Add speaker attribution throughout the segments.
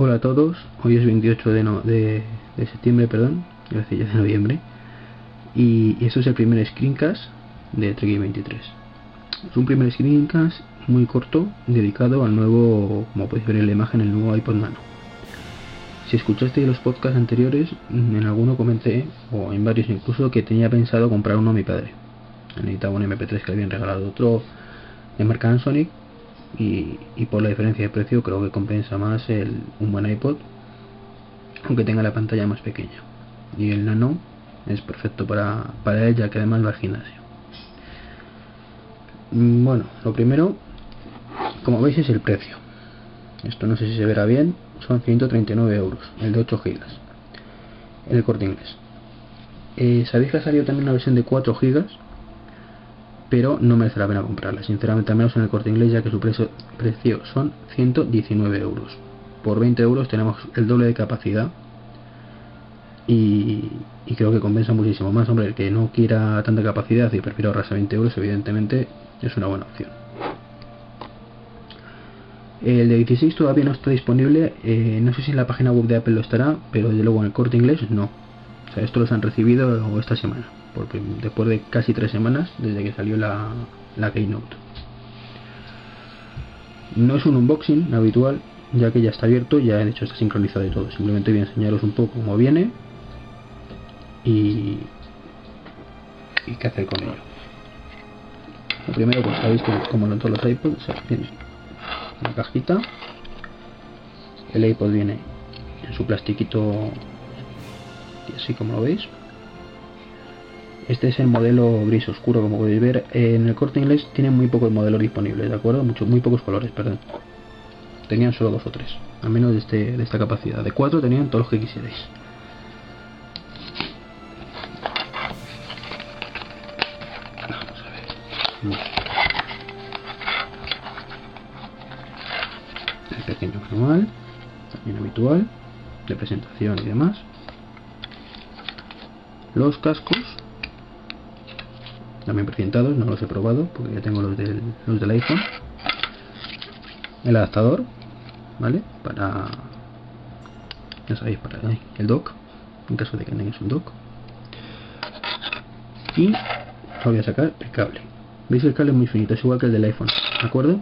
Speaker 1: Hola a todos, hoy es 28 de, no, de, de septiembre, perdón, de noviembre, y esto es el primer screencast de Trek 23. Es un primer screencast muy corto dedicado al nuevo, como podéis ver en la imagen, el nuevo iPod Nano. Si escuchasteis los podcasts anteriores, en alguno comenté, o en varios incluso, que tenía pensado comprar uno a mi padre. Necesitaba un MP3 que le habían regalado otro de marca Sonic y, por la diferencia de precio creo que compensa más el, un buen iPod aunque tenga la pantalla más pequeña. Y el nano es perfecto para, para él ya que además va al gimnasio. Mm, bueno lo primero como veis es el precio. Esto no sé si se verá bien son 139 euros el de 8 gigas en el corte inglés. Eh, sabéis que ha salido también una versión de 4 gigas pero no merece la pena comprarla, sinceramente, al menos en el corte inglés, ya que su precio, precio son 119 euros. Por 20 euros tenemos el doble de capacidad y, y, creo que compensa muchísimo más. Hombre, el que no quiera tanta capacidad y prefiera ahorrarse 20 euros, evidentemente es una buena opción. El de 16 todavía no está disponible, eh, no sé si en la página web de Apple lo estará, pero desde luego en el corte inglés no. O sea, esto los han recibido esta semana porque después de casi tres semanas desde que salió la, la Keynote. No es un unboxing habitual, ya que ya está abierto, ya de hecho está sincronizado y todo. Simplemente voy a enseñaros un poco cómo viene y, y qué hacer con ello. Lo primero, pues sabéis que como en todos los iPods, tiene una cajita. El iPod viene en su plastiquito, así como lo veis. Este es el modelo gris oscuro, como podéis ver. En el corte inglés tienen muy pocos modelos disponibles, ¿de acuerdo? Mucho, muy pocos colores, perdón. Tenían solo dos o tres, al menos de, este, de esta capacidad. De cuatro tenían todos los que quisierais. Vamos a ver. El pequeño manual, también habitual, de presentación y demás. Los cascos también presentados, no los he probado porque ya tengo los del, los del iPhone. El adaptador, ¿vale? Para, ya sabéis, para el dock, en caso de que tengáis un dock. Y voy a sacar el cable. ¿Veis el cable es muy finito? Es igual que el del iPhone, ¿de acuerdo?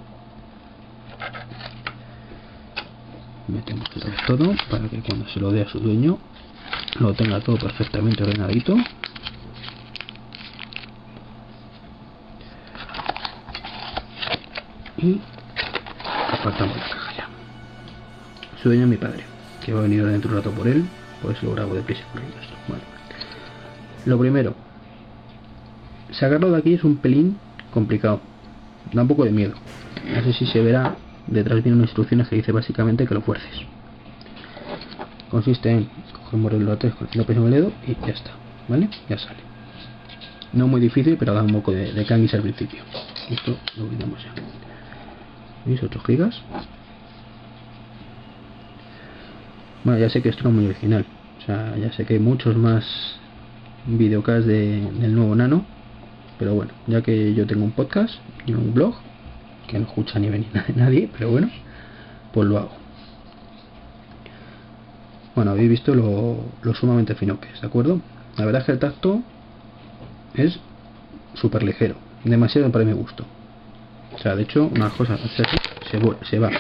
Speaker 1: Metemos todo para que cuando se lo dé a su dueño lo tenga todo perfectamente ordenadito y apartamos la caja ya. Su dueño mi padre, que va a venir dentro de un rato por él, pues lo grabo de prisa corriendo esto. Bueno. Lo primero, sacarlo de aquí es un pelín complicado, da un poco de miedo. No sé si se verá, detrás vienen unas instrucciones que dice básicamente que lo fuerces. Consiste en coger el lote con el dedo y ya está, ¿vale? Ya sale. No muy difícil, pero da un poco de, de al principio. Esto lo olvidamos ya. ¿Veis? 8 gigas. Bueno, ya sé que esto no es muy original. O sea, ya sé que hay muchos más videocasts de, del nuevo Nano. Pero bueno, ya que yo tengo un podcast y un blog, que no escucha ni venir nadie, pero bueno, pues lo hago. Bueno, habéis visto lo, lo sumamente fino que es, ¿de acuerdo? La verdad es que el tacto es súper ligero, demasiado para mi gusto. O sea, de hecho, una cosa, se, se va.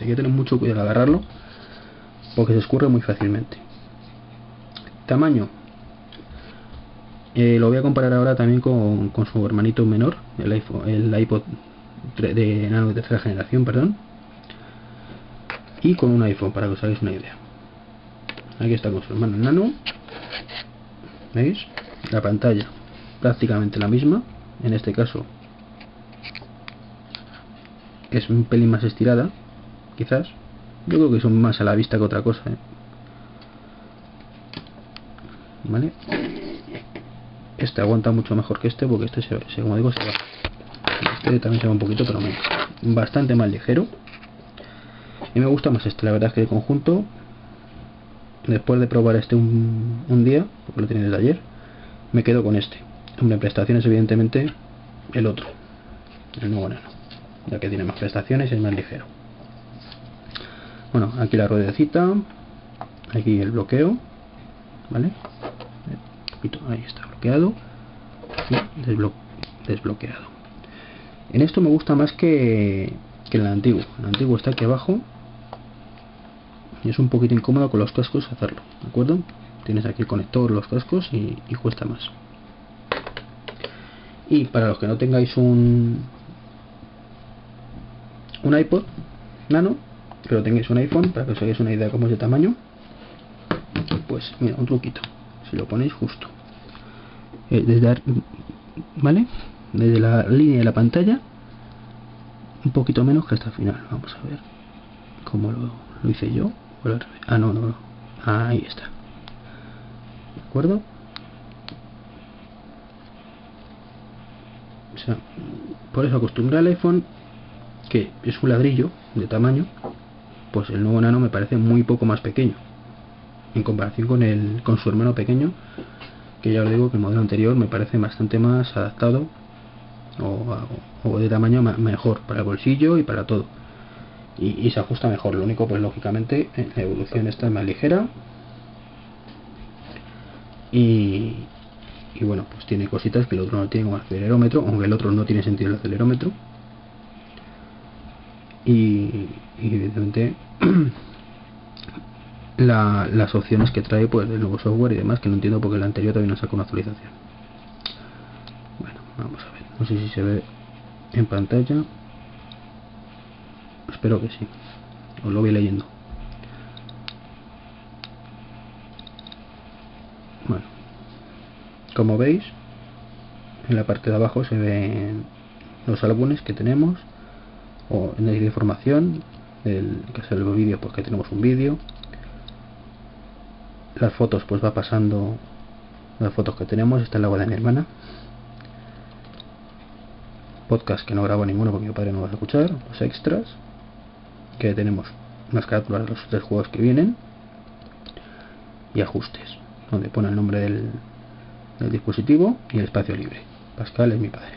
Speaker 1: Hay que tener mucho cuidado al agarrarlo porque se escurre muy fácilmente. Tamaño. Eh, lo voy a comparar ahora también con, con, su hermanito menor, el, iPhone, el iPod de nano de tercera generación, perdón. Y con un iPhone, para que os hagáis una idea. Aquí está con su hermano nano. ¿Veis? La pantalla prácticamente la misma. En este caso es un pelín más estirada, quizás. Yo creo que son más a la vista que otra cosa. ¿eh? ¿Vale? Este aguanta mucho mejor que este porque este, se, como digo, se va. Este también se va un poquito, pero. Bastante más ligero. Y me gusta más este, la verdad es que el conjunto, después de probar este un, un día, porque lo tenía desde ayer, me quedo con este. Hombre, prestaciones evidentemente el otro, el nuevo nano ya que tiene más prestaciones y es más ligero. bueno aquí la ruedecita aquí el bloqueo vale ahí está bloqueado y desbloqueado. En esto me gusta más que, que en el antiguo el antiguo está aquí abajo y es un poquito incómodo con los cascos hacerlo de acuerdo tienes aquí el conector los cascos y, y cuesta más. Y para los que no tengáis un un iPod nano pero tengáis un iPhone para que os hagáis una idea cómo es de tamaño. Pues mira un truquito. Si lo ponéis justo. Eh, desde vale desde la línea de la pantalla un poquito menos que hasta el final. Vamos a ver cómo lo, hice yo. Ah no, no no. Ahí está. De acuerdo o sea por eso acostumbré al iPhone que es un ladrillo de tamaño pues el nuevo nano me parece muy poco más pequeño. En comparación con el con su hermano pequeño que ya os digo que el modelo anterior me parece bastante más adaptado o, de tamaño mejor para el bolsillo y para todo. Y, se ajusta mejor. Lo único pues lógicamente la evolución está más ligera. Y, y bueno pues tiene cositas que el otro no tiene como el acelerómetro aunque el otro no tiene sentido el acelerómetro y, evidentemente las opciones que trae pues el nuevo software y demás que no entiendo porque el anterior todavía no sacó una actualización. Bueno vamos a ver. No sé si se ve en pantalla. Espero que sí. Os lo voy leyendo. Bueno como veis en la parte de abajo se ven los álbumes que tenemos o en la información el que es el vídeo porque tenemos un vídeo. Las fotos pues va pasando las fotos que tenemos. Esta es la agua de mi hermana. Podcast que no grabo ninguno porque mi padre no va a escuchar los extras que tenemos unas carátulas de los tres juegos que vienen y ajustes donde pone el nombre del, del dispositivo y el espacio libre. Pascal es mi padre.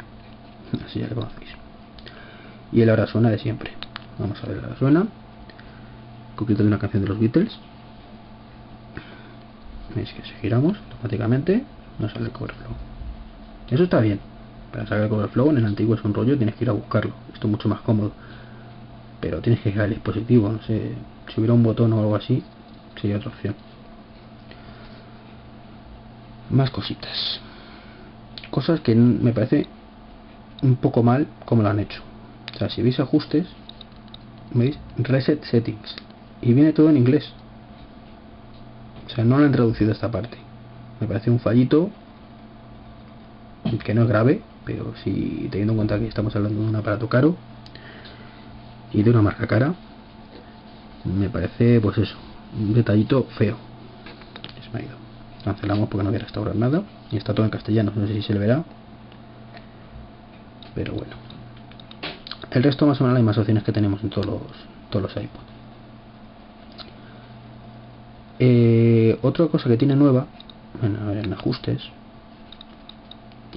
Speaker 1: Así ya lo conocéis y el ahora suena de siempre. Vamos a ver la suena. Concreto de una canción de los Beatles. Veis que si giramos automáticamente nos sale el cover flow. Eso está bien. Para sacar el cover flow en el antiguo es un rollo tienes que ir a buscarlo. Esto es mucho más cómodo. Pero tienes que girar el dispositivo no sé si hubiera un botón o algo así sería otra opción. Más cositas. Cosas que me parece un poco mal como lo han hecho o sea, si veis ajustes, veis reset settings y viene todo en inglés. O sea, no lo han traducido esta parte. Me parece un fallito que no es grave, pero si teniendo en cuenta que estamos hablando de un aparato caro y de una marca cara, me parece pues eso, un detallito feo. Se. Cancelamos porque no voy a restaurar nada y está todo en castellano, no sé si se le verá. Pero bueno. El resto más o menos las mismas opciones que tenemos en todos los, todos los iPods. Eh, otra cosa que tiene nueva, bueno, a ver, en ajustes,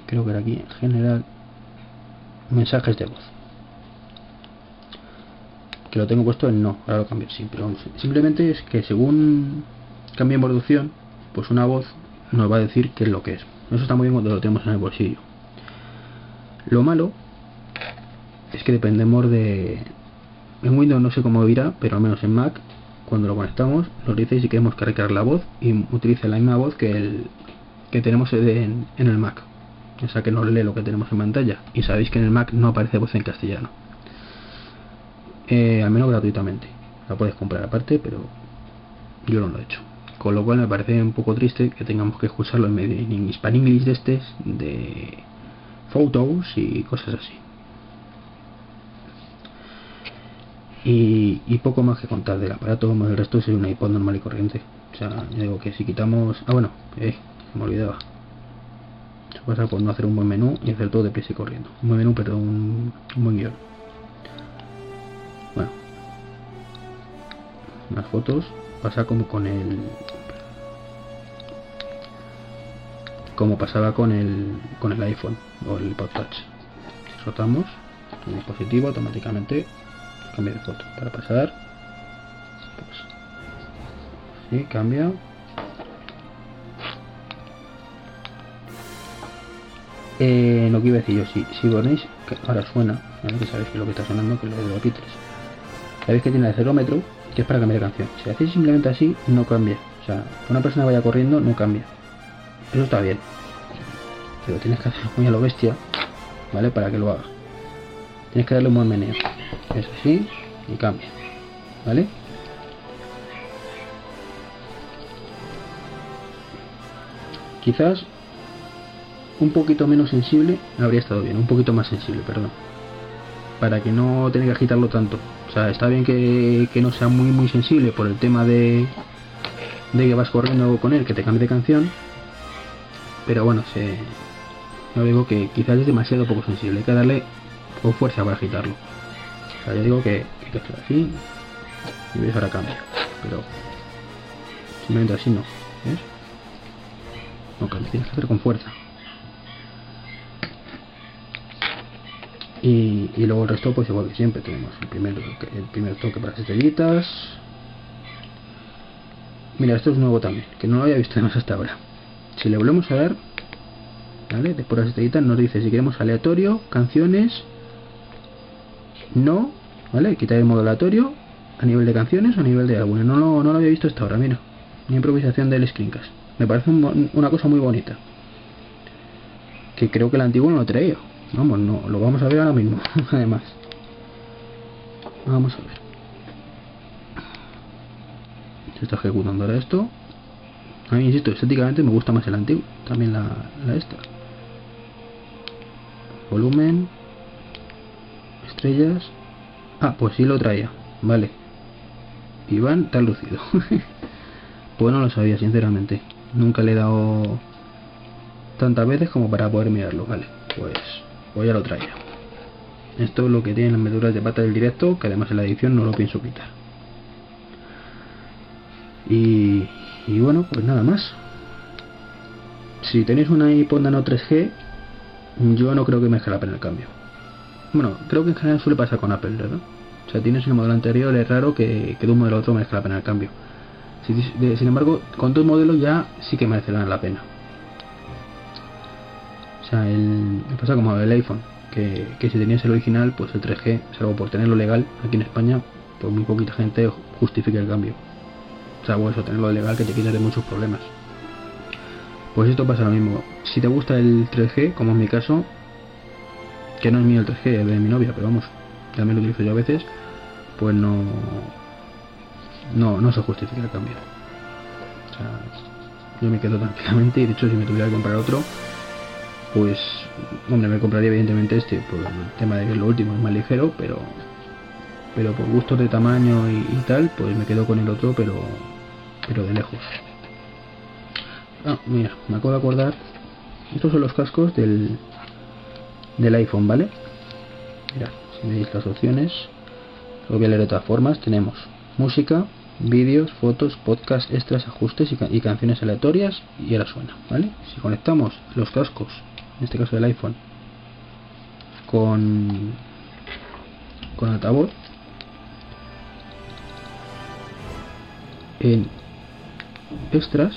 Speaker 1: creo que era aquí en general, mensajes de voz. Que lo tengo puesto en no, ahora lo cambio sí, pero simplemente es que según cambiemos de opción, pues una voz nos va a decir qué es lo que es. Eso está muy bien cuando lo tenemos en el bolsillo. Lo malo es que dependemos de... En Windows no sé cómo irá, pero al menos en Mac, cuando lo conectamos, nos dice si queremos cargar la voz y utiliza la misma voz que, el, que tenemos en, el Mac. O sea que nos lee lo que tenemos en pantalla. Y sabéis que en el Mac no aparece voz en castellano. Eh, al menos gratuitamente. La puedes comprar aparte, pero yo no lo he hecho. Con lo cual me parece un poco triste que tengamos que escucharlo en, en de estos, de Photos y cosas así. Y, poco más que contar del aparato como el resto es un iPod normal y corriente. O sea digo que si quitamos ah bueno eh, me olvidaba. Se pasa por no hacer un buen menú y hacer todo de deprisa y corriendo. Un buen menú pero un, buen guion. Bueno. Las fotos pasa como con el como pasaba con el con el iPhone o el iPod Touch. Si rotamos el dispositivo automáticamente cambio de foto para pasar pues, sí, cambia. Eh, lo que iba a decir yo, si, si ponéis, ahora suena, que sabéis que lo que está sonando, que es lo de los Beatles. Sabéis que tiene el cerómetro, que es para cambiar de canción. Si hacéis simplemente así, no cambia. O sea, una persona vaya corriendo, no cambia. Eso está bien. Pero tienes que hacerlo muy a lo bestia, ¿vale? Para que lo haga. Tienes que darle un buen meneo. Es así y cambia. ¿Vale? Quizás un poquito menos sensible habría estado bien, un poquito más sensible, perdón. Para que no tenga que agitarlo tanto. O sea, está bien que, que no sea muy muy sensible por el tema de, de que vas corriendo con él, que te cambie de canción. Pero bueno, se, no digo que quizás es demasiado poco sensible, hay que darle con fuerza para agitarlo. Yo digo que, que esto así y ves ahora cambia. Pero simplemente así no. ¿Ves? No cambia, tienes que hacer con fuerza. Y, y, luego el resto pues igual que siempre tenemos el primer, el primer toque para las estrellitas mira esto es nuevo también que no lo había visto además hasta ahora si le volvemos a dar ¿vale? después de las estrellitas nos dice si queremos aleatorio canciones no ¿vale? quitar el modo aleatorio a nivel de canciones o a nivel de álbumes no lo, no lo había visto hasta ahora mira mi improvisación del screencast me parece un, una cosa muy bonita que creo que el antiguo no lo traía Vamos, no, lo vamos a ver ahora mismo, además. Vamos a ver. Se está ejecutando ahora esto. A mí, insisto, estéticamente me gusta más el antiguo. También la, la esta. Volumen. Estrellas. Ah, pues sí lo traía. Vale. Iván, está lucido. pues no lo sabía, sinceramente. Nunca le he dado tantas veces como para poder mirarlo. Vale, pues pues ya lo traía. Esto es lo que tienen las meduras de pata del directo, que además en la edición no lo pienso quitar. Y, y bueno, pues nada más. Si tenéis una iPod Nano 3G, yo no creo que me la pena el cambio. Bueno, creo que en general suele pasar con Apple, ¿verdad? O sea, tienes el modelo anterior, es raro que, que de un modelo a otro merezca la pena el cambio. sin embargo, con dos modelos ya sí que merecerán la pena el, pasa como el iPhone, que, si tenías el original, pues el 3G, salvo por tenerlo legal aquí en España, pues muy poquita gente justifica el cambio. O sea, eso, tenerlo legal que te quita de muchos problemas. Pues esto pasa lo mismo. Si te gusta el 3G, como en mi caso, que no es mío el 3G, es de mi novia, pero vamos, también lo utilizo yo a veces, pues no, no, no se justifica el cambio. O sea, yo me quedo tranquilamente y de hecho si me tuviera que comprar otro, pues hombre me compraría evidentemente este por el tema de que lo último es más ligero pero pero por gustos de tamaño y, tal pues me quedo con el otro pero pero de lejos ah mira me acabo de acordar estos son los cascos del del iPhone vale mira si veis las opciones lo voy a leer de todas formas tenemos música vídeos, fotos, podcast, extras, ajustes y, y, canciones aleatorias y ahora suena, ¿vale? Si conectamos los cascos en este caso del iPhone, con, con altavoz, en extras,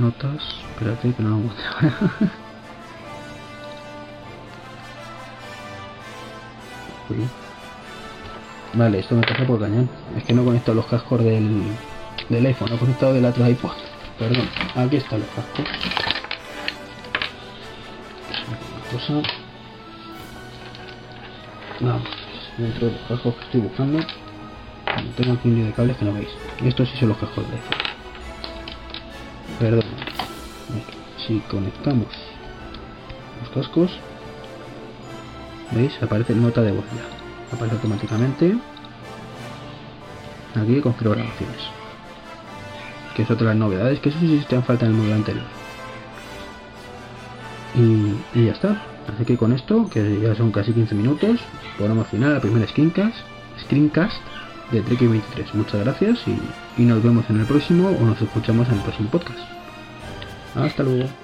Speaker 1: notas, espérate que no lo encuentro Vale, esto me pasa por cañón. Es que no conecto los cascos del, del iPhone, he conectado del otro iPhone. Perdón, aquí está el casco. Cosa. Dentro de los cascos que estoy buscando. Tengo aquí un lío de cables que no veis. Estos sí son los cascos del iPhone. Perdón. Si conectamos los cascos, ¿veis? Aparece nota de voz ya. Aparece automáticamente. Aquí con grabaciones que es otra de las novedades, que eso sí te falta en el modelo anterior. Y, ya está. Así que con esto, que ya son casi 15 minutos, podemos final la primera screencast, screencast de Trek 23. Muchas gracias y, y nos vemos en el próximo o nos escuchamos en el próximo podcast. Hasta luego.